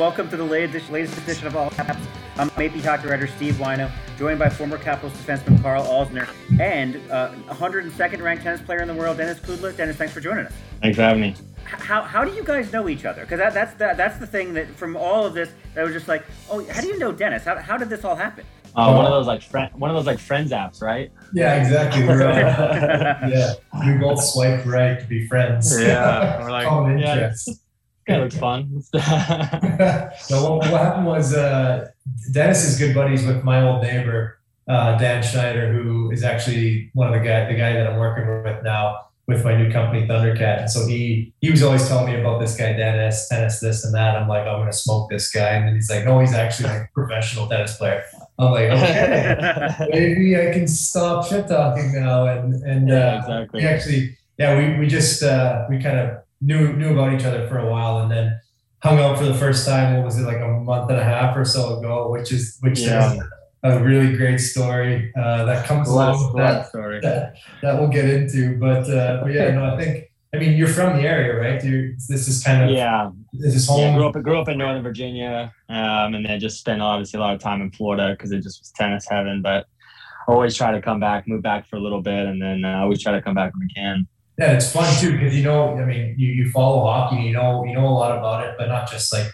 Welcome to the latest, latest edition of All Caps. I'm AP hockey writer Steve Whyno, joined by former Capitals defenseman Karl Alzner and uh, 102nd ranked tennis player in the world, Denis Kudla. Denis, thanks for joining us. Thanks for having me. How, how do you guys know each other? Because that, that's the, that's the thing that from all of this, that was just like, oh, how do you know Denis? How, how did this all happen? Uh, one of those like friend, one of those like friends apps, right? Yeah, exactly. We're, uh, yeah, we both swipe right to be friends. Yeah, we're like, Common yeah. Interests. That looks fun. so what, what happened was uh, Denis is good buddies with my old neighbor uh, Dan Schneider, who is actually one of the guy the guy that I'm working with now with my new company Thundercat. And so he he was always telling me about this guy Denis, tennis, this and that. I'm like, I'm gonna smoke this guy, and then he's like, No, he's actually like a professional tennis player. I'm like, okay, maybe I can stop shit talking now. And and Yeah, uh, exactly. we actually yeah we we just uh, we kind of knew knew about each other for a while, and then hung out for the first time. What was it like a month and a half or so ago? Which is which Yeah. is a really great story uh, that comes along Last, that story. that, that we'll get into. But uh, but yeah, no, I think I mean you're from the area, right? You this is kind of Yeah, this is home. yeah. Grew up grew up in Northern Virginia, um, and then just spent obviously a lot of time in Florida because it just was tennis heaven. But always try to come back, move back for a little bit, and then uh, always try to come back when we can. Yeah, it's fun too because you know, I mean, you, you follow hockey, you know, you know a lot about it, but not just like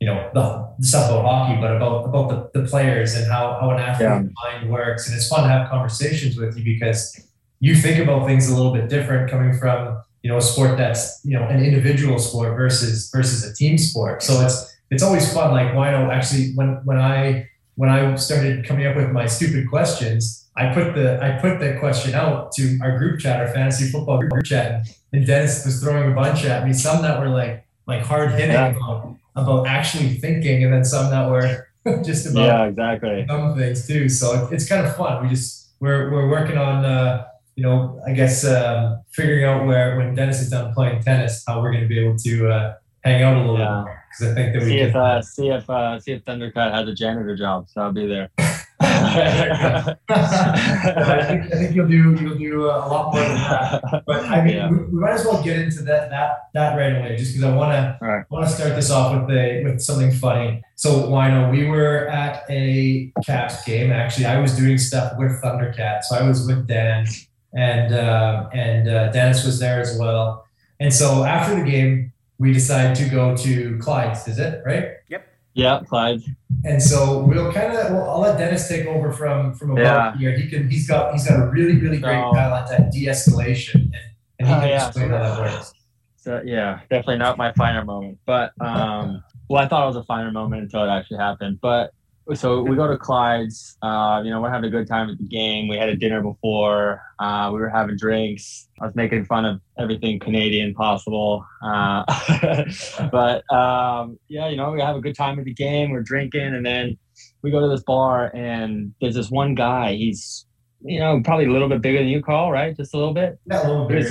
you know the, stuff about hockey, but about about the, the players and how how an athlete's mind works. And it's fun to have conversations with you because you think about things a little bit different coming from you know a sport that's you know an individual sport versus versus a team sport. So it's it's always fun. Like Whyno actually when when I when I started coming up with my stupid questions, I put the I put the question out to our group chat, our fantasy football group chat, and Denis was throwing a bunch at me. Some that were like like hard hitting Yeah. about, about actually thinking, and then some that were just about Yeah, exactly. dumb things too. So it, it's kind of fun. We just we're we're working on uh, you know I guess um, figuring out where when Denis is done playing tennis, how we're going to be able to uh, hang out a little Yeah. bit more because I think that we See can. if uh, see if uh, see if Thundercat has a janitor job, so I'll be there. I, think, I think you'll do you'll do uh, a lot more than that. But I mean, Yeah. we, we might as well get into that that that right away, just because I want to right. want to start this off with a with something funny. So Whyno, we were at a Caps game. Actually, I was doing stuff with Thundercat, so I was with Dan, and uh, and uh, Denis was there as well. And so after the game, we decided to go to Clyde's. Is it right? Yeah, Clyde. And so we'll kind of well, I'll let Denis take over from from above Yeah. here. He can he's got he's got a really really great So- talent at de-escalation, and, and he Oh, can yeah. explain how that works. So yeah, definitely not my finer moment. But um, well, I thought it was a finer moment until it actually happened. But so we go to Clyde's. Uh, you know, we're having a good time at the game. We had a dinner before. Uh, we were having drinks. I was making fun of everything Canadian possible. Uh, but um, yeah, you know, we have a good time at the game. We're drinking, and then we go to this bar, and there's this one guy. He's you know probably a little bit bigger than you, Karl, right? Just a little bit Yeah, a little bit.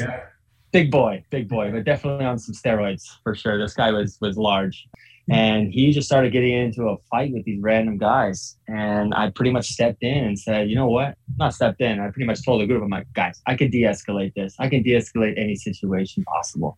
Big boy, big boy, but definitely on some steroids for sure. This guy was was large, and he just started getting into a fight with these random guys. And I pretty much stepped in and said, you know what? Not stepped in. I pretty much told the group, I'm like, guys, I can de-escalate this. I can de-escalate any situation possible.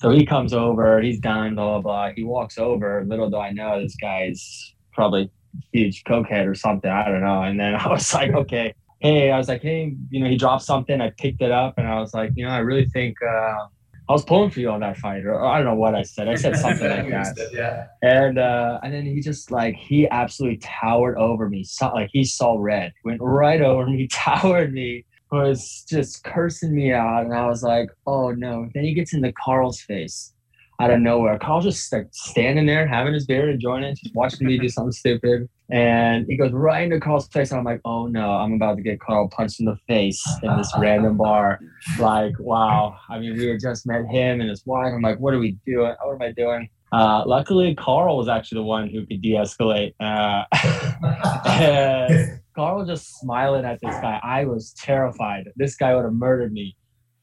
so he comes over. He's done. Blah blah blah. He walks over. Little do I know, this guy's probably huge cokehead or something. I don't know. And then I was like, okay hey, I was like, hey, you know, he dropped something. I picked it up and I was like, you know, I really think uh, I was pulling for you on that fight, or, or I don't know what I said. I said something like that. Yeah. And uh, and then he just like he absolutely towered over me. Saw, like he saw red, went right over me, towered me, was just cursing me out, and I was like, "Oh no!" Then he gets into Karl's face out of nowhere. Karl's just like standing there, having his beer, enjoying it, just watching me do something stupid. And he goes right into Karl's face, and I'm like, "Oh no!" I'm about to get Karl punched in the face in this random bar. Like, wow! I mean, we had just met him and his wife. I'm like, "What are we doing? What am I doing?" Uh, luckily, Karl was actually the one who could de-escalate. Uh, Karl was just smiling at this guy. I was terrified. This guy would have murdered me.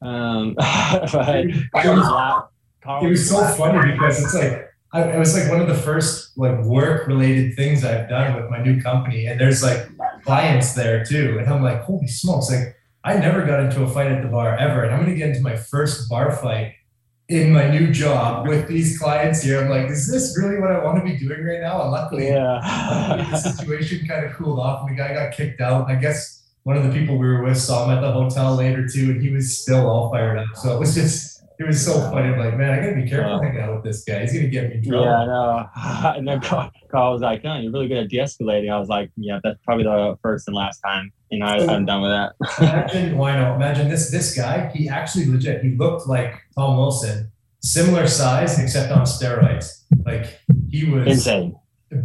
Um, but Karl was laugh- Carl It was so laughing. funny because it's like I, it was like one of the first like work related things I've done with my new company, and there's like clients there too, and I'm like, holy smokes! Like I never got into a fight at the bar ever, and I'm gonna get into my first bar fight in my new job with these clients here. I'm like, is this really what I want to be doing right now? And luckily, the situation kind of cooled off, and the guy got kicked out. I guess one of the people we were with saw him at the hotel later too, and he was still all fired up. So it was just. It was so funny. I'm like, man, I gotta be careful Yeah. hanging out with this guy. He's gonna get me in trouble. Yeah, I know. And then Karl, Karl was like, "No, you're really good at de-escalating." I was like, "Yeah, that's probably the first and last time." You know, I, I'm done with that. Imagine, why not? Imagine this this guy. He actually legit. He looked like Tom Wilson, similar size except on steroids. Like he was Insane,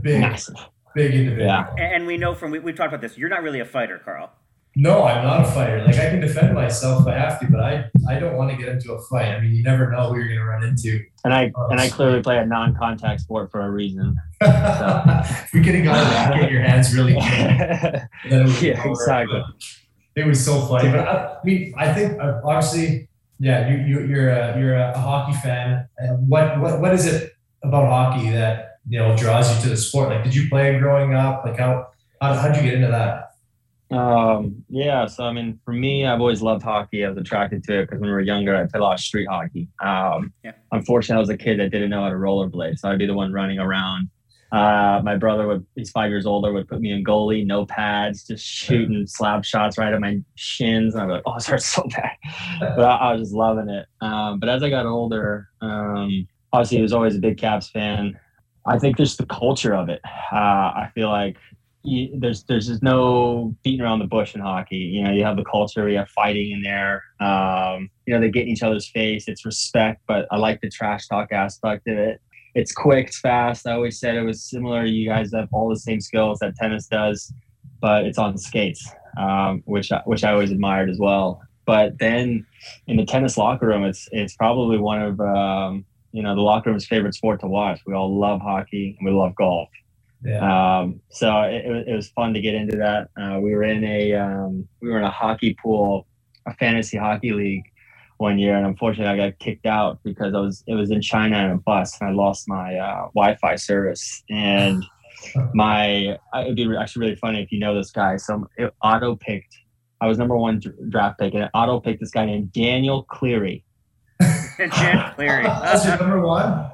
big, massive. big individual. Yeah. And, and we know from we, we've talked about this. You're not really a fighter, Karl. No, I'm not a fighter. Like I can defend myself if I have to, but I I don't want to get into a fight. I mean, you never know who you're gonna run into. And I and I clearly play a non-contact sport for a reason. if we could have gotten that, get your hands really clean. yeah, it over, exactly. It was so funny, but I, I mean, I think uh, obviously, yeah, you, you you're a you're a hockey fan. And what what what is it about hockey that you know draws you to the sport? Like, did you play growing up? Like, how how how'd you get into that? Um, yeah, so I mean, for me, I've always loved hockey. I was attracted to it because when we were younger, I played a lot of street hockey. Um, Yeah. Unfortunately, I was a kid that didn't know how to rollerblade, so I'd be the one running around. Uh, my brother would, he's five years older, would put me in goalie, no pads, just shooting slap shots right at my shins. And I'd be like, oh, this hurts so bad. But I, I was just loving it. Um, but as I got older, um, obviously, I was always a big Caps fan. I think just the culture of it. Uh, I feel like you, there's there's just no beating around the bush in hockey. You know, you have the culture, you have fighting in there. Um, you know, they get in each other's face. It's respect, but I like the trash talk aspect of it. It's quick, it's fast. I always said it was similar. You guys have all the same skills that tennis does, but it's on skates, um, which I, which I always admired as well. But then in the tennis locker room, it's it's probably one of um, you know the locker room's favorite sport to watch. We all love hockey and we love golf. Yeah, Um, so it, it was- it was fun to get into that. Uh, we were in a um, we were in a hockey pool, a fantasy hockey league one year, and unfortunately I got kicked out because I was it was in China on a bus and I lost my uh, Wi-Fi service and my it'd be actually really funny if you know this guy. So it auto picked. I was number one draft pick, and it auto picked this guy named Daniel Cleary. Jan Cleary. that's your number one.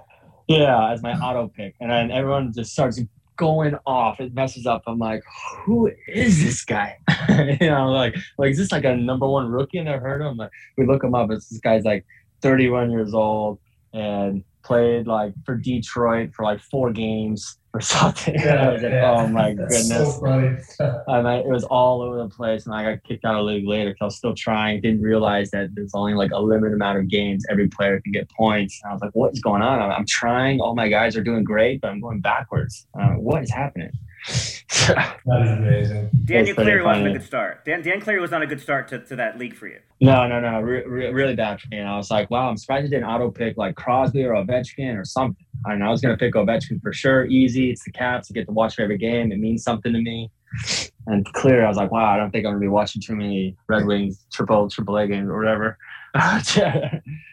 Yeah, as my auto pick, and then everyone just starts going off. It messes up. I'm like, who is this guy? you know, like, like is this like a number one rookie? And I heard him. Like, we look him up. It's this guy's like 31 years old and played like for Detroit for like four games or something. And I was like, Yeah, oh my that's goodness. So funny. I it was all over the place, and I got kicked out of the league later because I was still trying. Didn't realize that there's only like a limited amount of games every player can get points. And I was like, "What is going on? I'm, I'm trying. All my guys are doing great, but I'm going backwards. Uh, what is happening?" That is amazing. Daniel pretty Cleary wasn't a good start. Dan, Dan Cleary was not a good start to, to that league for you. no, no, no, re- re- really bad for me. And I was like, "Wow, I'm surprised you didn't auto pick like Crosby or Ovechkin or something." I mean, I was gonna pick Ovechkin for sure. Easy. It's the Caps. I get to watch every game. It means something to me. And clear, I was like, wow, I don't think I'm gonna be watching too many Red Wings triple triple A games or whatever.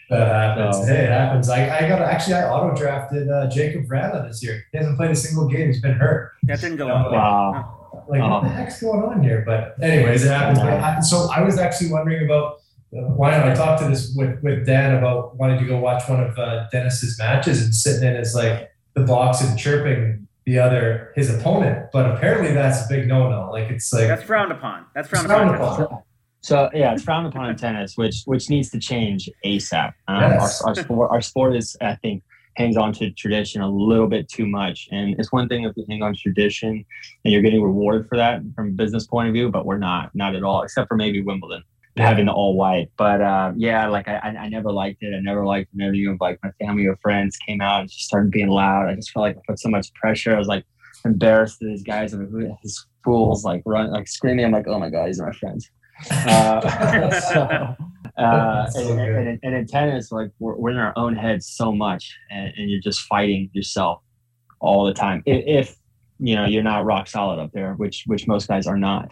That happens. So- Hey, it happens. I, I got actually I auto drafted uh, Jakub Vrana this year. He hasn't played a single game. He's been hurt. That didn't go well. wow. Like what the Oh. heck's going on here? But anyways, it happens. But I- so I was actually wondering about uh, why not I talk to this with, with Dan about wanting to go watch one of uh, Denis's matches and sitting in as like the box and chirping the other his opponent. But apparently that's a big no no. Like it's like That's frowned upon. That's frowned Frowned upon. upon. So yeah, it's frowned upon in tennis, which which needs to change ASAP. Um, Yes. our, our sport, our sport is, I think, hangs on to tradition a little bit too much. And it's one thing if we hang on to tradition and you're getting rewarded for that from a business point of view, but we're not, not at all, except for maybe Wimbledon. Having the all white. But uh, yeah, like I, I never liked it. I never liked interview of like my family or friends came out and just started being loud. I just felt like I put so much pressure. I was like embarrassed that these guys, these fools, like run, like screaming. I'm like, oh my god, these are my friends. Uh, so, uh, so and, and, and, in tennis, like we're, we're, in our own heads so much, and, and, you're just fighting yourself all the time. If, if you know you're not rock solid up there, which which most guys are not.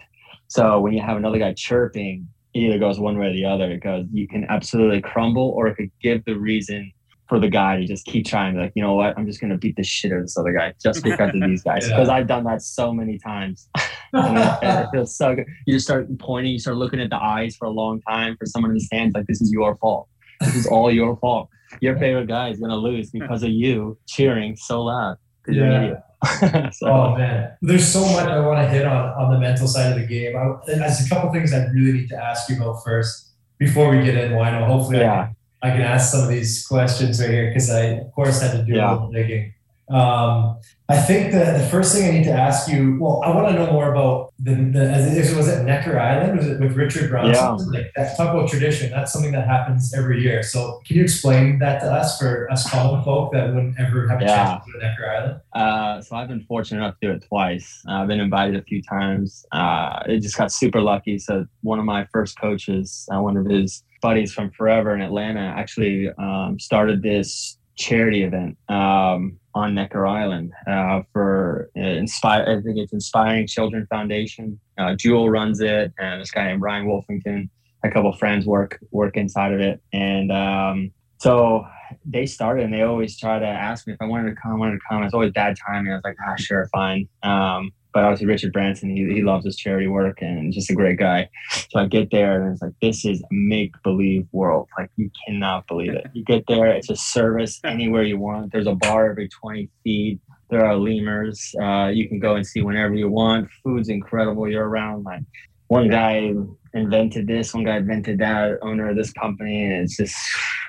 So when you have another guy chirping, either goes one way or the other because you can absolutely crumble, or it could give the reason for the guy to just keep trying. Like, you know what? I'm just gonna beat the shit out of this other guy just because of these guys. Because yeah. I've done that so many times. and, it, and, it, feels so good. You just start pointing, you start looking at the eyes for a long time for someone in the stands. Like, this is your fault. This is all your fault. Your favorite guy is gonna lose because of you cheering so loud because yeah. you're an idiot. so. Oh man, there's so much I want to hit on on the mental side of the game. I, there's a couple things I really need to ask you about first before we get in. Why well, hopefully yeah. I can I can ask some of these questions right here because I, of course, had to do yeah. a little digging. Um, I think the, the first thing I need to ask you, well, I want to know more about the, the was it Necker Island? Was it with Richard Branson? Yeah. Like that, talk about tradition. That's something that happens every year. So can you explain that to us for us common folk that wouldn't ever have a yeah. chance to go to Necker Island? Uh, so I've been fortunate enough to do it twice. Uh, I've been invited a few times. Uh, it just got super lucky. So one of my first coaches, uh, one of his buddies from forever in Atlanta actually um, started this charity event um, on Necker Island uh, for uh, inspire. I think it's Inspiring Children Foundation. Uh, Jewel runs it, and this guy named Ryan Wolfington. A couple friends work work inside of it, and um, so they started. And they always try to ask me if I wanted to come. I wanted to come. It's always bad timing. I was like, ah, sure, fine. Um, but obviously Richard Branson, he, he loves his charity work and just a great guy. So I get there and it's like, this is a make believe world. Like you cannot believe it. You get there, it's a service anywhere you want. There's a bar every 20 feet. There are lemurs. Uh, you can go and see whenever you want. Food's incredible. You're around like one guy invented this, one guy invented that, owner of this company. And it's just,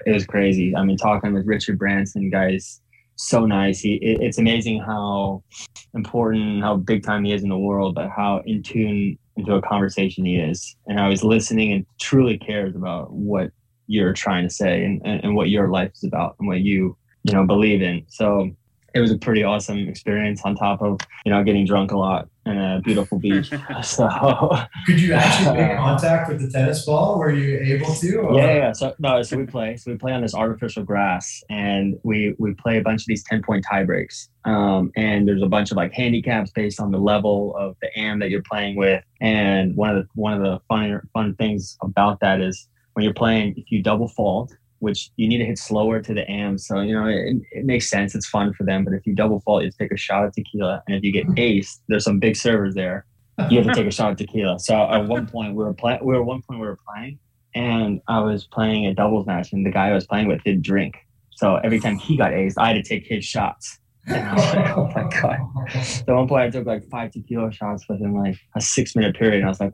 it was crazy. I mean, talking with Richard Branson, guys, so nice. He, it, it's amazing how important, how big time he is in the world, but how in tune into a conversation he is, and how he's listening and truly cares about what you're trying to say and, and, and what your life is about and what you you know believe in. So it was a pretty awesome experience on top of you know getting drunk a lot and a beautiful beach. So could you actually make contact with the tennis ball? Were you able to or? yeah, yeah so no so we play so we play on this artificial grass and we we play a bunch of these 10 point tie breaks um, and there's a bunch of like handicaps based on the level of the am that you're playing with. And one of the one of the fun fun things about that is when you're playing if you double fault which you need to hit slower to the AM. So, you know, it, it, makes sense. It's fun for them. But if you double fault, you take a shot of tequila. And if you get mm-hmm. ace, there's some big servers there. You have to take a shot of tequila. So at one point we were playing, we were one point we were playing and I was playing a doubles match and the guy I was playing with didn't drink. So every time he got ace, I had to take his shots. And I was like, oh my God. So at one point I took like five tequila shots within like a six minute period. And I was like,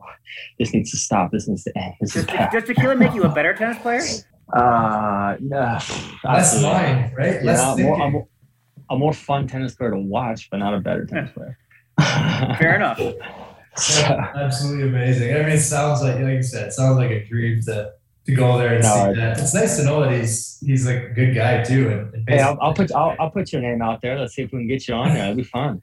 this needs to stop. This needs to end. This does, does tequila make you a better tennis player? Uh, no, that's fine, right? Yeah, more, a, more, a more fun tennis player to watch, but not a better tennis player. Fair enough. absolutely amazing. I mean, it sounds like, like you said, it sounds like a dream to to go there and no, see that. It's nice to know that he's he's like a good guy too. And, and hey, I'll, I'll, put I'll, I'll put your name out there. Let's see if we can get you on there. It'll be fun.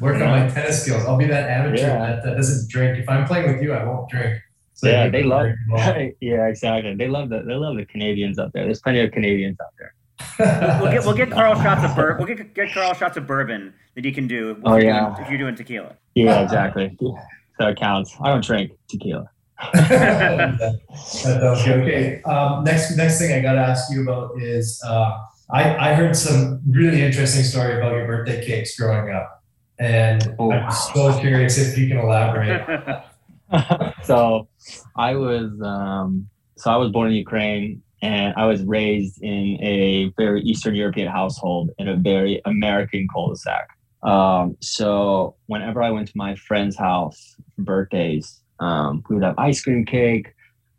Work on my tennis skills. I'll be that amateur yeah. that, that doesn't drink. If I'm playing with you, I won't drink. So yeah, they love. yeah, exactly. They love the they love the Canadians up there. There's plenty of Canadians out there. we'll get we'll get Karl shots of bourbon. We'll get get Karl shots of bourbon that he can do. Oh yeah, doing, if you're doing tequila. Yeah, exactly. So it counts. I don't drink tequila. that sounds good. Okay. Um, next next thing I got to ask you about is uh, I I heard some really interesting story about your birthday cakes growing up, and oh. I'm so curious if you can elaborate. so I was um, so I was born in Ukraine and I was raised in a very Eastern European household in a very American cul-de-sac. Um, so whenever I went to my friend's house for birthdays, um, we would have ice cream cake,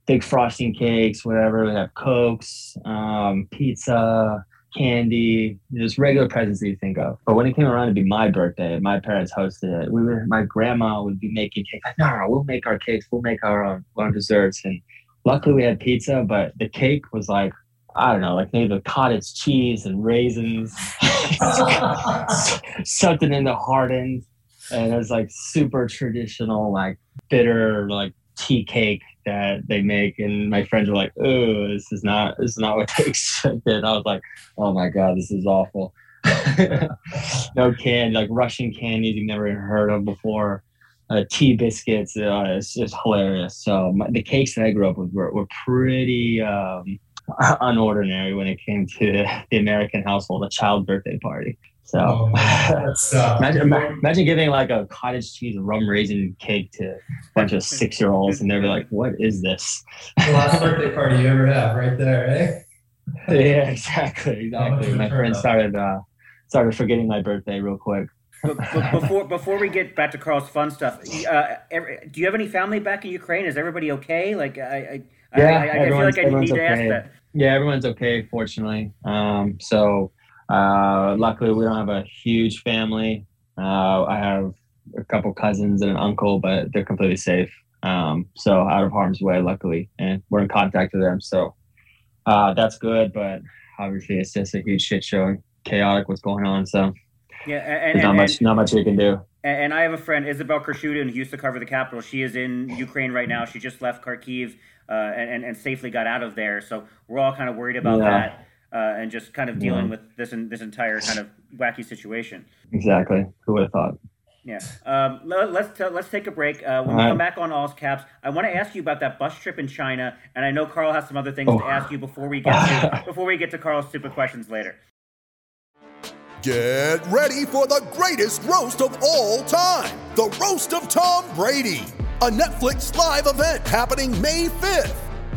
big frosting cakes, whatever. We'd have cokes, um, pizza, candy, just regular presents that you think of. But when it came around to be my birthday, my parents hosted it. We were, my grandma would be making cake. Like, no, no, we'll make our cakes. We'll make our own, own desserts. And luckily we had pizza, but the cake was like I don't know, like maybe the cottage cheese and raisins, something in the hardened, and it was like super traditional, like bitter, like tea cake that they make. And my friends were like, "Oh, this is not this is not what they expected." I was like, "Oh my god, this is awful." no candy, like Russian candies you've never heard of before. Uh, tea biscuits, uh, it's just hilarious. So my, the cakes that I grew up with were, were pretty um, unordinary when it came to the American household, a child birthday party. So Oh, uh, imagine, imagine giving like a cottage cheese rum raisin cake to a bunch of six year olds and they'd be like, what is this? the last birthday party you ever have, right there, eh? yeah, exactly. Exactly. My friends turnout? started, uh, started forgetting my birthday real quick. But, but before before we get back to Karl's fun stuff, uh, every, do you have any family back in Ukraine? Is everybody okay? Like I, I, Yeah, I, I, I feel everyone's- like I need everyone's to ask okay. that. Yeah, everyone's okay, fortunately. Um, so uh, luckily, we don't have a huge family. Uh, I have a couple cousins and an uncle, but they're completely safe. Um, so out of harm's way, luckily, and we're in contact with them. So uh, that's good. But obviously, it's just a huge shit show and chaotic what's going on. So Yeah, and, and, not and, much, not much we can do. and I have a friend, Isabelle Khurshudyan, who used to cover the capital. She is in Ukraine right now. She just left Kharkiv uh, and, and, and safely got out of there. So we're all kind of worried about Yeah. that uh, and just kind of dealing Yeah. with this this entire kind of wacky situation. Exactly. Who would have thought? Yeah. Um, let, let's t- let's take a break. Uh, when we All right. come back on All's Caps, I want to ask you about that bus trip in China, and I know Karl has some other things Oh. to ask you before we get to, before we get to Karl's stupid questions later. Get ready for the greatest roast of all time the Roast of Tom Brady, a Netflix live event happening May 5th.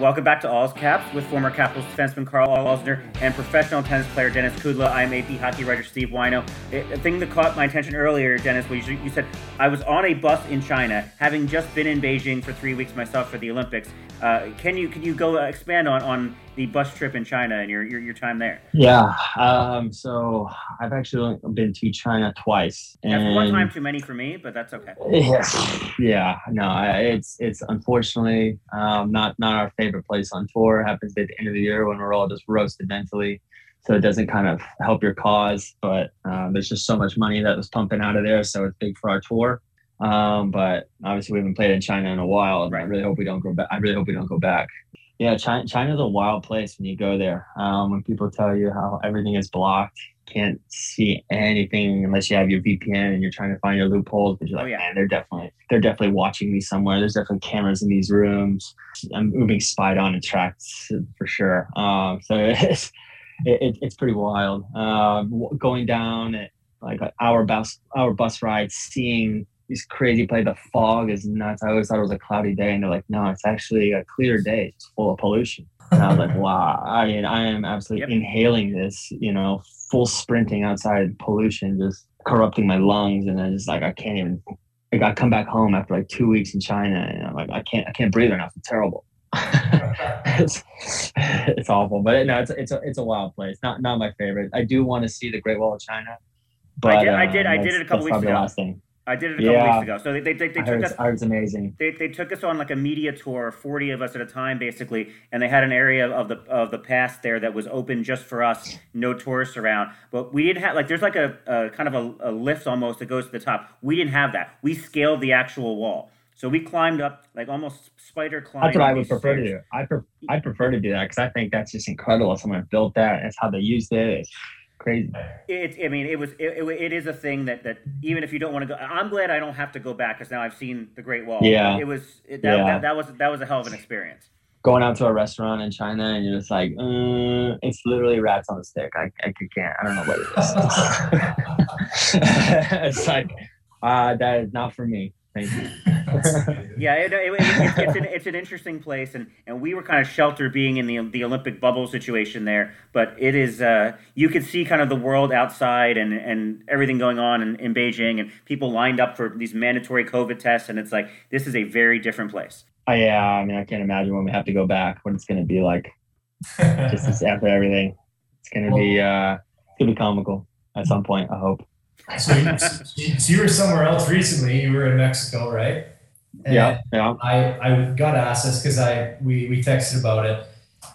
Welcome back to All's Caps with former Capitals defenseman Karl Alzner and professional tennis player Denis Kudla. I'm AP hockey writer Steve Whyno. A thing that caught my attention earlier, Denis, was you said I was on a bus in China, having just been in Beijing for three weeks myself for the Olympics. Uh, can you can you go expand on, on the bus trip in China and your your, your time there? Yeah. Um, so I've actually been to China twice. That's one time too many for me, but that's okay. Yeah, yeah, no, I- it's it's unfortunately um, not not our favorite place on tour. It happens at the end of the year when we're all just roasted mentally, so it doesn't kind of help your cause. But um, there's just so much money that was pumping out of there, so it's big for our tour. Um, but obviously we haven't played in China in a while, and I really hope we don't go back. I really hope we don't go back. Yeah, China, China's a wild place when you go there. Um, when people tell you how everything is blocked, can't see anything unless you have your VPN and you're trying to find your loopholes. But you're Oh, like, yeah. man, they're definitely they're definitely watching me somewhere. There's definitely cameras in these rooms. I'm being spied on and tracked for sure. Um, so it's it, it, it's pretty wild. Um, w- going down at like an hour bus hour bus ride, seeing these crazy play. The fog is nuts. I always thought it was a cloudy day, and they're like, no, it's actually a clear day. It's full of pollution. And I was like, wow. I mean, I am absolutely Yep. inhaling this, you know, full sprinting outside pollution, just corrupting my lungs. And I just like, I can't even, like, I come back home after like two weeks in China and I'm like, I can't, I can't breathe enough. It's terrible. it's, it's awful, but no, it's, it's a, it's a wild place. Not, not my favorite. I do want to see the Great Wall of China. But, I did- I did- um, I did it a couple weeks ago. I did it a couple Yeah. weeks ago. So they, they, they, they took heard, us I it's amazing. they, they took us on like a media tour 40 of us at a time basically and they had an area of the of the past there that was open just for us no tourists around but we didn't have like there's like a, a kind of a, a lift almost that goes to the top we didn't have that we scaled the actual wall so we climbed up like almost spider climbing That's what I would prefer to do. I pre- I prefer to do that because I think that's just incredible. Someone built that. That's how they used it. It's crazy. It, I mean, it was. It, it, it is a thing that that even if you don't want to go, I'm glad I don't have to go back because now I've seen the Great Wall. Yeah. It was it, that, Yeah. that, that was that was a hell of an experience. Going out to a restaurant in China and you're just like, uh, it's literally rats on a stick. I, I can't. I don't know what it is. it's like, uh, that is not for me. Thank you. Yeah, it, it, it, it's, it's, an, it's an interesting place, and, and we were kind of sheltered being in the the Olympic bubble situation there. But it is uh, you could see kind of the world outside and, and everything going on in, in Beijing, and people lined up for these mandatory COVID tests, and it's like this is a very different place. Uh, yeah, I mean, I can't imagine when we have to go back, what it's going to be like. just after everything, it's going to be uh, it's going to be comical at some point. I hope. So you, so you were somewhere else recently. You were in Mexico, right? And Yeah, yeah. I, I got asked this because I we, we texted about it,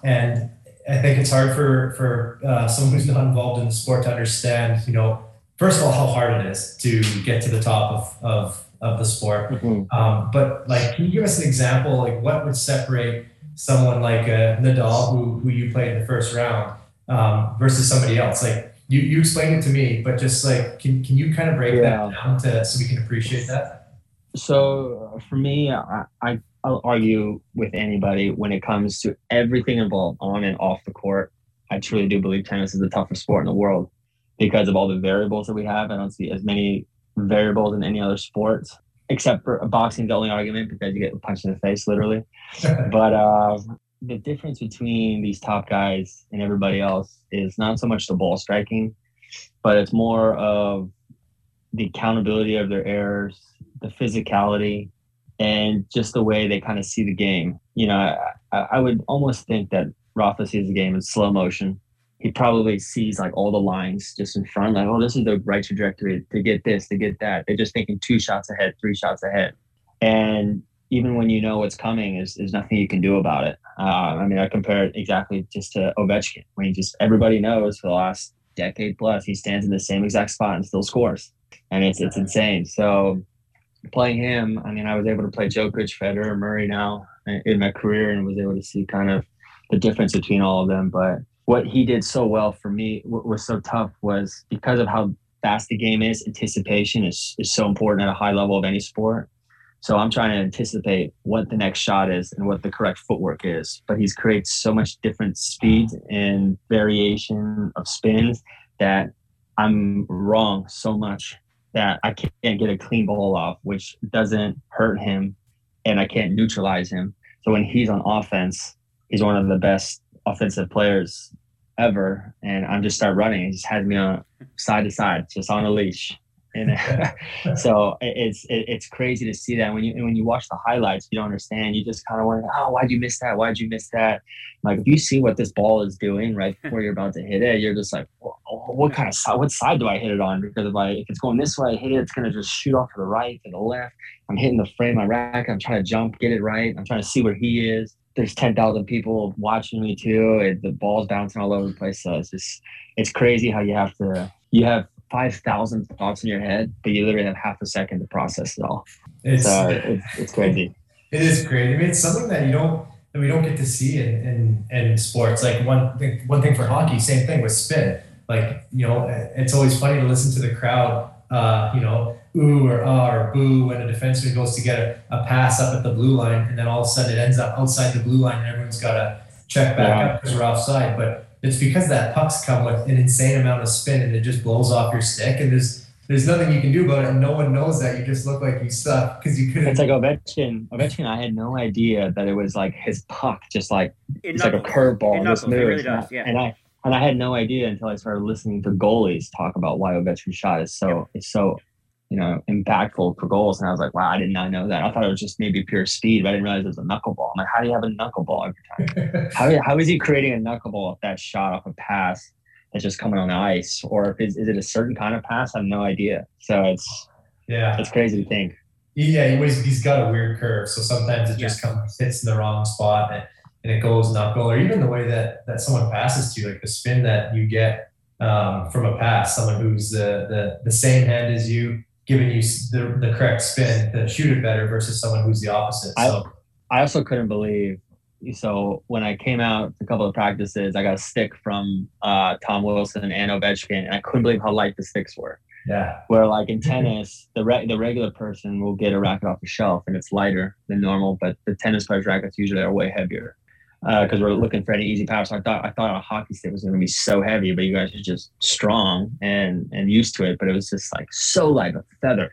and I think it's hard for for uh, someone who's not involved in the sport to understand. You know, first of all, how hard it is to get to the top of of, of the sport. Mhm. Um, but like, can you give us an example? Like, what would separate someone like uh, Nadal, who who you played in the first round, um, versus somebody else? Like, you you explained it to me, but just like, can can you kind of break Yeah. that down to so we can appreciate that? So uh, for me, I, I I'll argue with anybody when it comes to everything involved on and off the court. I truly do believe tennis is the toughest sport in the world because of all the variables that we have. I don't see as many variables in any other sport, except for boxing. The only argument because you get punched in the face, literally. but uh, the difference between these top guys and everybody else is not so much the ball striking, but it's more of the accountability of their errors, the physicality, and just the way they kind of see the game. You know, I, I would almost think that Rafa sees the game in slow motion. He probably sees like all the lines just in front, like, oh, this is the right trajectory to get this, to get that. They're just thinking two shots ahead, three shots ahead. And even when you know what's coming, is there's nothing you can do about it. Uh, I mean, I compare it exactly just to Ovechkin, when he just everybody knows for the last decade plus, he stands in the same exact spot and still scores, and it's it's insane. So playing him, I mean, I was able to play Djokovic, Federer, Murray now in my career, and was able to see kind of the difference between all of them. But what he did so well for me, what was so tough, was because of how fast the game is. Anticipation is is so important at a high level of any sport. So I'm trying to anticipate what the next shot is and what the correct footwork is. But he's creates so much different speed and variation of spins that I'm wrong so much that I can't get a clean ball off, which doesn't hurt him and I can't neutralize him. So when he's on offense, he's one of the best offensive players ever. And I'm just start running. He just has me on side to side, just on a leash. And so it's it, it's crazy to see that when you when you watch the highlights, you don't understand. You just kind of wonder, oh, why'd you miss that? Why'd you miss that? Like if you see what this ball is doing right before you're about to hit it, you're just like, "Wha- what kind of side? What side do I hit it on? Because if I if it's going this way, I hit it, it's gonna just shoot off to the right, to the left. I'm hitting the frame my rack. I'm trying to jump, get it right. I'm trying to see where he is. There's ten thousand people watching me too. It, the ball's bouncing all over the place. So it's just it's crazy how you have to you have five thousand thoughts in your head, but you literally have half a second to process it all. It's so it's, it's crazy. It is great. I mean, it's something that you don't that we don't get to see in in, in sports. Like one thing, one thing for hockey, same thing with spin. Like you know, it's always funny to listen to the crowd. Uh, you know, ooh or ah or boo when a defenseman goes to get a, a pass up at the blue line, and then all of a sudden it ends up outside the blue line, and everyone's got to check back Yeah. up because we're offside. But it's because that pucks come with an insane amount of spin, and it just blows off your stick, and there's there's nothing you can do about it, and no one knows that. You just look like you suck because you couldn't. It's like Ovechkin. Ovechkin, I had no idea that it was like his puck, just like It it's like a curveball. It and knuckles. It really does, I- yeah. And I and I had no idea until I started listening to goalies talk about why Ovechkin's shot is so it's so you know impactful for goals. And I was like, wow, I did not know that. I thought it was just maybe pure speed, but I didn't realize it was a knuckleball. I'm like, how do you have a knuckleball every time? how, how is he creating a knuckleball if that shot off a pass that's just coming on the ice? Or if is, is it a certain kind of pass? I have no idea. So it's yeah, it's crazy to think. Yeah, he always, he's got a weird curve, so sometimes it just comes hits in the wrong spot and, and it goes knuckle, or even the way that that someone passes to you, like the spin that you get um, from a pass, someone who's the, the the same hand as you, giving you the, the correct spin to shoot it better versus someone who's the opposite. I- So I also couldn't believe so when I came out a couple of practices, I got a stick from uh, Tom Wilson and Ovechkin, and I couldn't believe how light the sticks were. Yeah. Where like in tennis, the re- the regular person will get a racket off the shelf and it's lighter than normal, but the tennis players' rackets usually are way heavier because uh, we're looking for any easy power. So I thought I thought a hockey stick was going to be so heavy, but you guys are just strong and and used to it. But it was just like so light, a feather.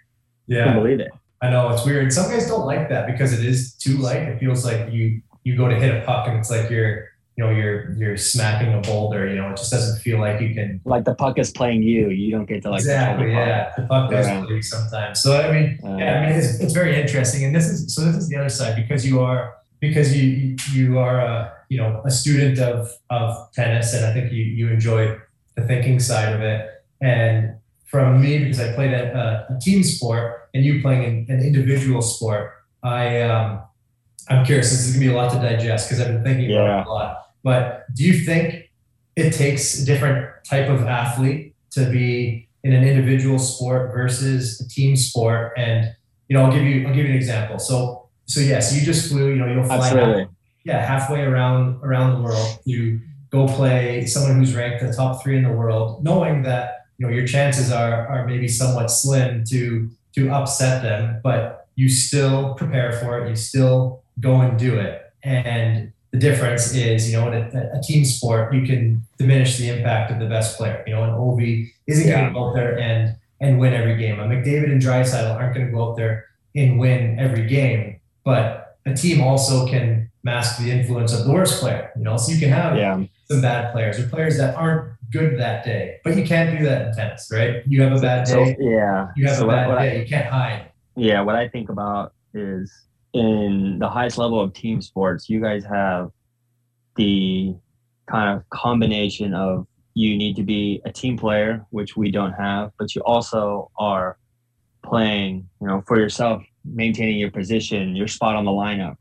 Yeah, couldn't believe it. I know it's weird. Some guys don't like that because it is too light. It feels like you you go to hit a puck and it's like you're you know you're you're smacking a boulder. You know, it just doesn't feel like you can. Like the puck is playing you. You don't get to like exactly. The yeah, the puck does Yeah. you sometimes. So I mean, Uh, yeah, I mean it's, it's very interesting. And this is so this is the other side because you are because you you are a you know a student of of tennis and I think you you enjoy the thinking side of it. And from me because I played a, a, team sport and you playing an, an individual sport, I um, I'm curious. This is gonna be a lot to digest because I've been thinking about it a lot. But do you think it takes a different type of athlete to be in an individual sport versus a team sport? And you know, I'll give you I'll give you an example. So so yes, you just flew. You know, you'll fly Absolutely. yeah, halfway around around the world to go play someone who's ranked the top three in the world, knowing that you know your chances are are maybe somewhat slim to to upset them, but you still prepare for it. You still go and do it. And the difference is, you know, in a, a team sport, you can diminish the impact of the best player. You know, an Ovi isn't going to go out there and and win every game. A McDavid and Draisaitl aren't going to go out there and win every game, but a team also can mask the influence of the worst player. You know, so you can have Yeah. some bad players or players that aren't good that day, but you can't do that in tennis, right? You have a bad So day, yeah. you have So a bad what I- day, you can't hide. Yeah, what I think about is in the highest level of team sports, you guys have the kind of combination of you need to be a team player, which we don't have, but you also are playing, you know, for yourself, maintaining your position, your spot on the lineup.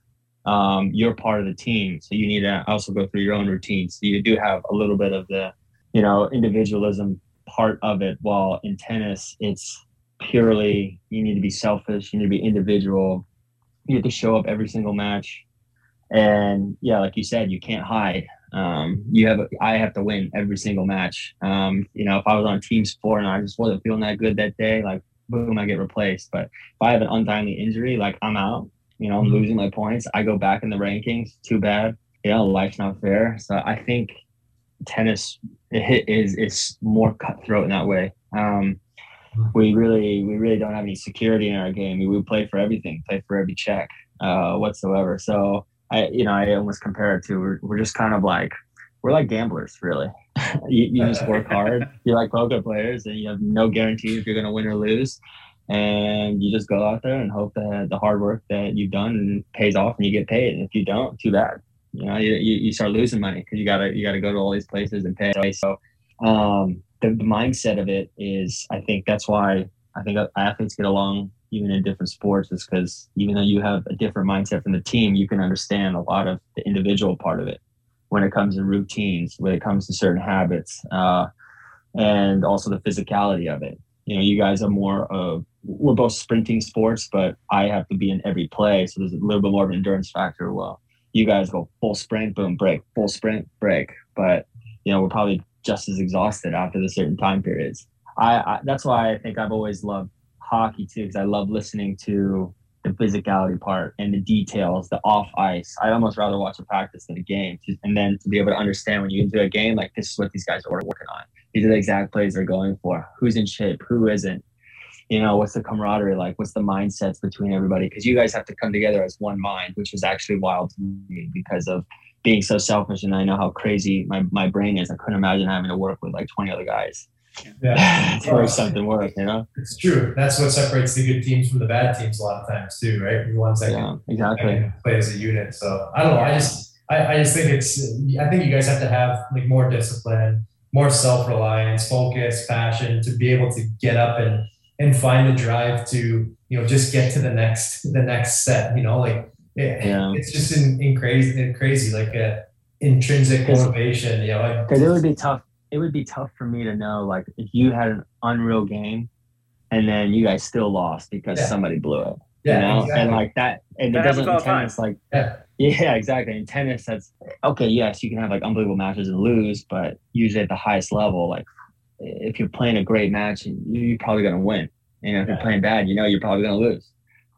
Um, you're part of the team, so you need to also go through your own routine. So you do have a little bit of the, you know, individualism part of it. While in tennis, it's purely you need to be selfish, you need to be individual, you have to show up every single match, and yeah, like you said, you can't hide. Um, you have I have to win every single match. Um, you know, if I was on team sport and I just wasn't feeling that good that day, like boom, I get replaced. But if I have an untimely injury, like I'm out. You know, I'm Mhm. losing my points. I go back in the rankings. Too bad. You know, life's not fair. So I think tennis i- is is more cutthroat in that way. Um, we really we really don't have any security in our game. We, we play for everything, play for every check uh, whatsoever. So I you know I almost compare it to we're, we're just kind of like we're like gamblers really. you, you just work hard. You're like poker players, and you have no guarantee if you're going to win or lose. And you just go out there and hope that the hard work that you've done pays off, and you get paid. And if you don't, too bad. You know, you, you, start losing money because you gotta you gotta go to all these places and pay. So um, the, the mindset of it is, I think that's why I think athletes get along even in different sports is because even though you have a different mindset from the team, you can understand a lot of the individual part of it when it comes to routines, when it comes to certain habits, uh, and also the physicality of it. You know, you guys are more of we're both sprinting sports, but I have to be in every play, so there's a little bit more of an endurance factor. Well, you guys go full sprint, boom, break, full sprint, break, but you know we're probably just as exhausted after the certain time periods. I, I that's why I think I've always loved hockey too, because I love listening to physicality part and the details, the off ice. I'd almost rather watch a practice than a game, and then to be able to understand when you do a game, like this is what these guys are working on. These are the exact plays they're going for. Who's in shape? Who isn't? You know, what's the camaraderie like? What's the mindsets between everybody? Because you guys have to come together as one mind, which is actually wild to me because of being so selfish. And I know how crazy my, my brain is. I couldn't imagine having to work with like 20 other guys Yeah. something work, you know? It's true. That's what separates the good teams from the bad teams a lot of times too, right? The ones that Yeah, can, that exactly. can play as a unit. So I don't know. I just I, I just think it's I think you guys have to have like more discipline, more self-reliance, focus, passion to be able to get up and and find the drive to, you know, just get to the next the next set. You know, like it, Yeah. it's just in, in crazy in crazy, like a intrinsic motivation, you know. Because it would be tough. It would be tough for me to know, like, if you had an unreal game, and then you guys still lost because Yeah. somebody blew it. Yeah, you know, exactly. and like that, and That it doesn't all the time. tennis like yeah. Yeah, exactly. In tennis, that's okay. Yes, you can have like unbelievable matches and lose, but usually at the highest level, like if you're playing a great match, you're probably gonna win. And if you're playing bad, you know you're probably gonna lose.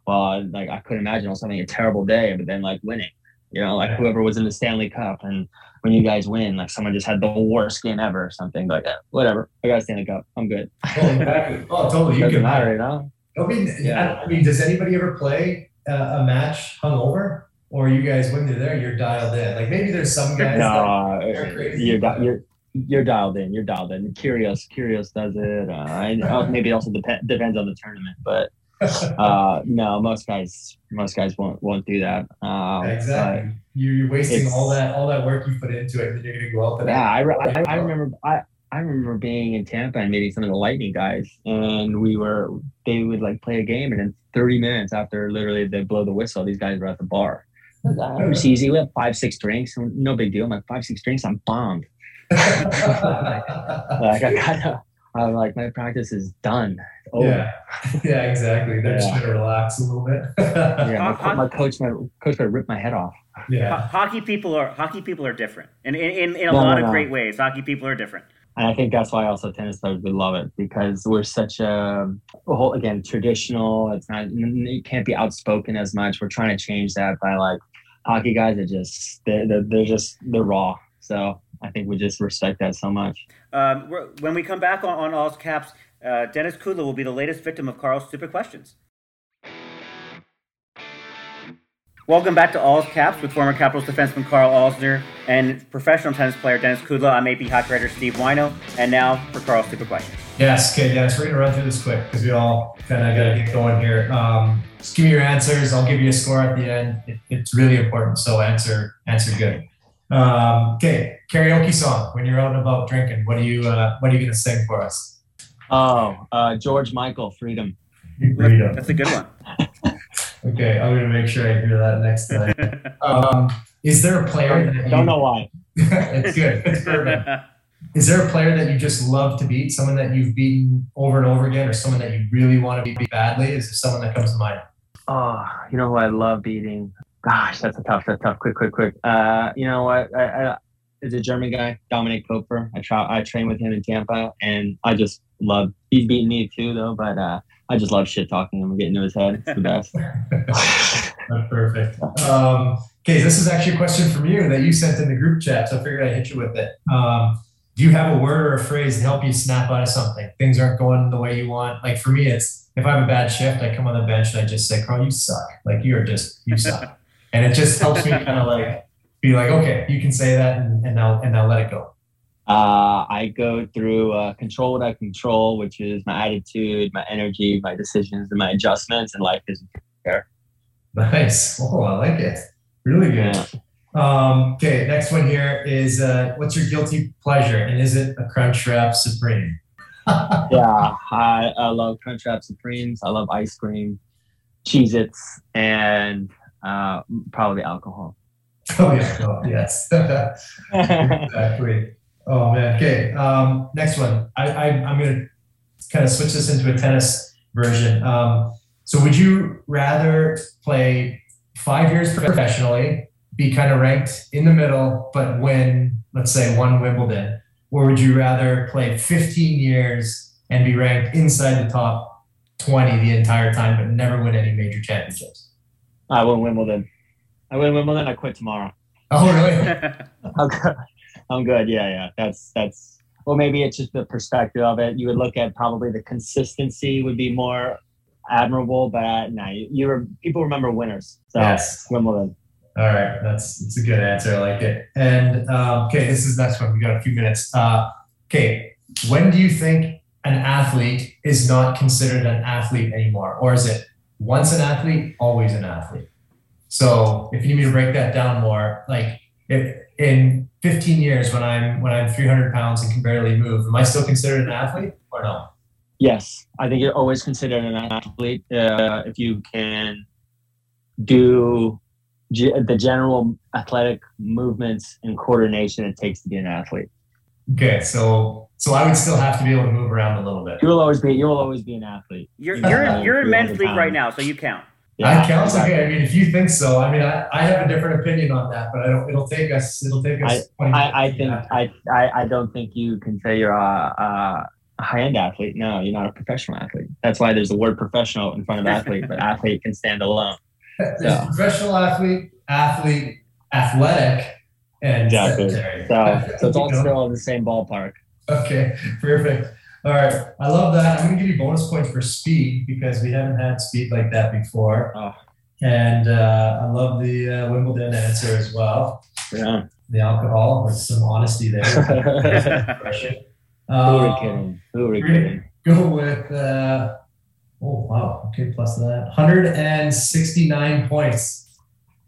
Well, like I couldn't imagine on something a terrible day, but then like winning. You know, like whoever was in the Stanley Cup, and when you guys win, like someone just had the worst game ever or something like that. Whatever, I got a Stanley Cup. I'm good. Oh, exactly. oh totally. You Doesn't can matter, you know. I mean, yeah. I mean, does anybody ever play uh, a match hungover? Or you guys, when they're there, you're dialed in. Like maybe there's some guys. No, that are crazy, you're, di- you're you're dialed in. You're dialed in. Curious, curious does it. Uh, I, oh, maybe it also dep- depends on the tournament, but uh, no, most guys, most guys won't won't do that. Um, exactly. You, you're wasting all that all that work you put into it, and then you're gonna go out but there. yeah, I, I, I remember I. I remember being in Tampa and meeting some of the Lightning guys, and we were they would like play a game, and in 30 minutes after literally they blow the whistle, these guys were at the bar. It was easy. We had five, six drinks, no big deal. I'm like five, six drinks, I'm bombed. like I gotta, I'm like my practice is done. It's over. yeah, yeah, exactly. They're just gonna relax a little bit. Yeah, my, Ho- my coach, my coach, might rip my head off. Ho- yeah, hockey people are hockey people are different, and in, in, in a No, lot no, of no. great ways. Hockey people are different. And I think that's why also tennis players would love it because we're such a, a whole again traditional. It's not it can't be outspoken as much. We're trying to change that by like hockey guys are just they're, they're, they're just they're raw. So I think we just respect that so much. Um, when we come back on, on All's Caps, uh, Denis Kudla will be the latest victim of Karl's stupid questions. Welcome back to All's Caps with former Capitals defenseman Karl Alzner and professional tennis player Denis Kudla. I'm AP hockey writer Steve Whyno, and now for Karl's stupid questions. yes. Okay, Denis, we're gonna run through this quick because we all kind of gotta get going here. Um, just give me your answers. I'll give you a score at the end. It, it's really important, so answer answer good. Um, okay, karaoke song. When you're out and about drinking, what are you uh, what are you gonna sing for us? Oh, uh, George Michael, Freedom. Freedom. That's a good one. Okay, I'm gonna make sure I hear that next time. Um, is there a player that you, Don't know why. it's good. It's perfect. Is there a player that you just love to beat? Someone that you've beaten over and over again, or someone that you really want to beat badly? Is there someone that comes to mind? Oh, you know who I love beating? Gosh, that's a tough, that's tough. Quick, quick, quick. Uh, you know what? I, I, it's a German guy, Dominik Koepfer. I I train with him in Tampa, and I just love. He's beating me too, though. But uh, I just love shit talking him and getting into his head. It's the best. Perfect. Um, okay, this is actually a question from you that you sent in the group chat, so I figured I'd hit you with it. Um, do you have a word or a phrase to help you snap out of something? Things aren't going the way you want. Like for me, it's if I have a bad shift, I come on the bench and I just say, "Karl, you suck. Like you're just you suck," and it just helps me kind of like be like, "Okay, you can say that," and, and now and now let it go. Uh, I go through uh, control what I control, which is my attitude, my energy, my decisions, and my adjustments, and life is fair. Nice. Oh, I like it. Really good. Yeah. Um, okay, next one here is uh, what's your guilty pleasure, and is it a Crunchwrap Supreme? yeah, I, I love Crunchwrap Supremes. I love ice cream, Cheez Its, and uh, probably alcohol. Oh yeah, oh, yes, exactly. Oh man. Okay. Um, next one. I, I I'm gonna kind of switch this into a tennis version. Um, so would you rather play five years professionally, be kind of ranked in the middle, but win, let's say, one Wimbledon, or would you rather play 15 years and be ranked inside the top 20 the entire time, but never win any major championships? I win Wimbledon. I win Wimbledon. I quit tomorrow. Oh really? I'm good. I'm good. Yeah, yeah. That's that's. Well, maybe it's just the perspective of it. You would look at probably the consistency would be more admirable, but uh, no, you, you were, people remember winners. So Yes. Wimbledon. All right, that's that's a good answer. I like it. And um, okay, this is the next one. We got a few minutes. Uh, okay, when do you think an athlete is not considered an athlete anymore, or is it once an athlete, always an athlete? So, if you need me to break that down more, like if in 15 years when I'm when I'm 300 pounds and can barely move, am I still considered an athlete or no? Yes, I think you're always considered an athlete uh, if you can do the general athletic movements and coordination it takes to be an athlete. Okay, so so I would still have to be able to move around a little bit. You will always be. You will always be an athlete. You're you're uh, you're in men's league right now, so you count. Yeah, I count. exactly. Okay, I mean, if you think so, I mean, I, I have a different opinion on that, but I don't. It'll take us. It'll take us. 20 I, I think I, I I don't think you can say you're a, a high end athlete. No, you're not a professional athlete. That's why there's the word professional in front of athlete, but athlete can stand alone. There's Yeah. professional athlete, athlete, athletic, and Exactly. sedentary. So so it's all know? still in the same ballpark. Okay, perfect. All right, I love that. I'm gonna give you bonus points for speed because we haven't had speed like that before. Oh. And uh, I love the uh, Wimbledon answer as well. Yeah. The alcohol with some honesty there. Who Um, are we kidding? Who are we kidding? Go with uh, oh wow, okay, plus that 169 points,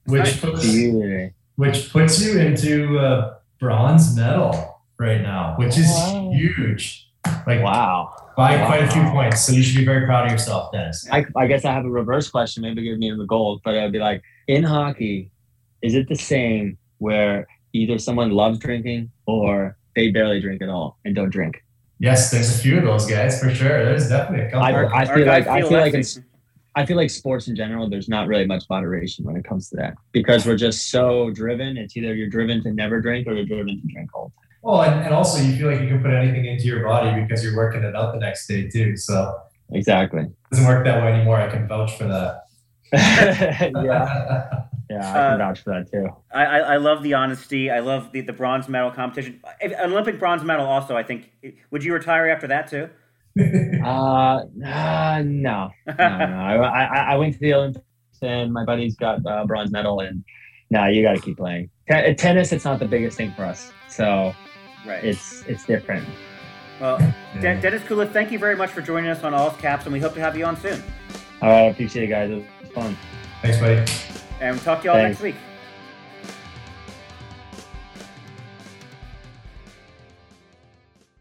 which puts Beauty. Which puts you into a bronze medal right now, which is Wow. huge. Like Wow. by quite a few points. So you should be very proud of yourself, Denis. I, I guess I have a reverse question. Maybe give me the gold, but I'd be like, in hockey, is it the same where either someone loves drinking or they barely drink at all and don't drink? Yes, there's a few of those guys for sure. There's definitely a couple. I, I feel like I feel feel like than- it's, I feel like sports in general. There's not really much moderation when it comes to that because we're just so driven. It's either you're driven to never drink or you're driven to drink all the time. well, and, and also you feel like you can put anything into your body because you're working it out the next day too. So. Exactly. it doesn't work that way anymore. I can vouch for that. yeah, yeah, I Uh, can vouch for that too. I, I, I love the honesty. I love the, the bronze medal competition. Olympic bronze medal, also. I think. Would you retire after that too? Uh, uh no, no, no. I, I, I went to the Olympics and my buddies got a bronze medal, and now you got to keep playing. Ten- tennis, it's not the biggest thing for us, so Right. it's it's different. well, De- Denis Kudla, thank you very much for joining us on All Caps, and we hope to have you on soon. All right, I appreciate it, guys. It was fun. Thanks, buddy. And we'll talk to you all Thanks. next week.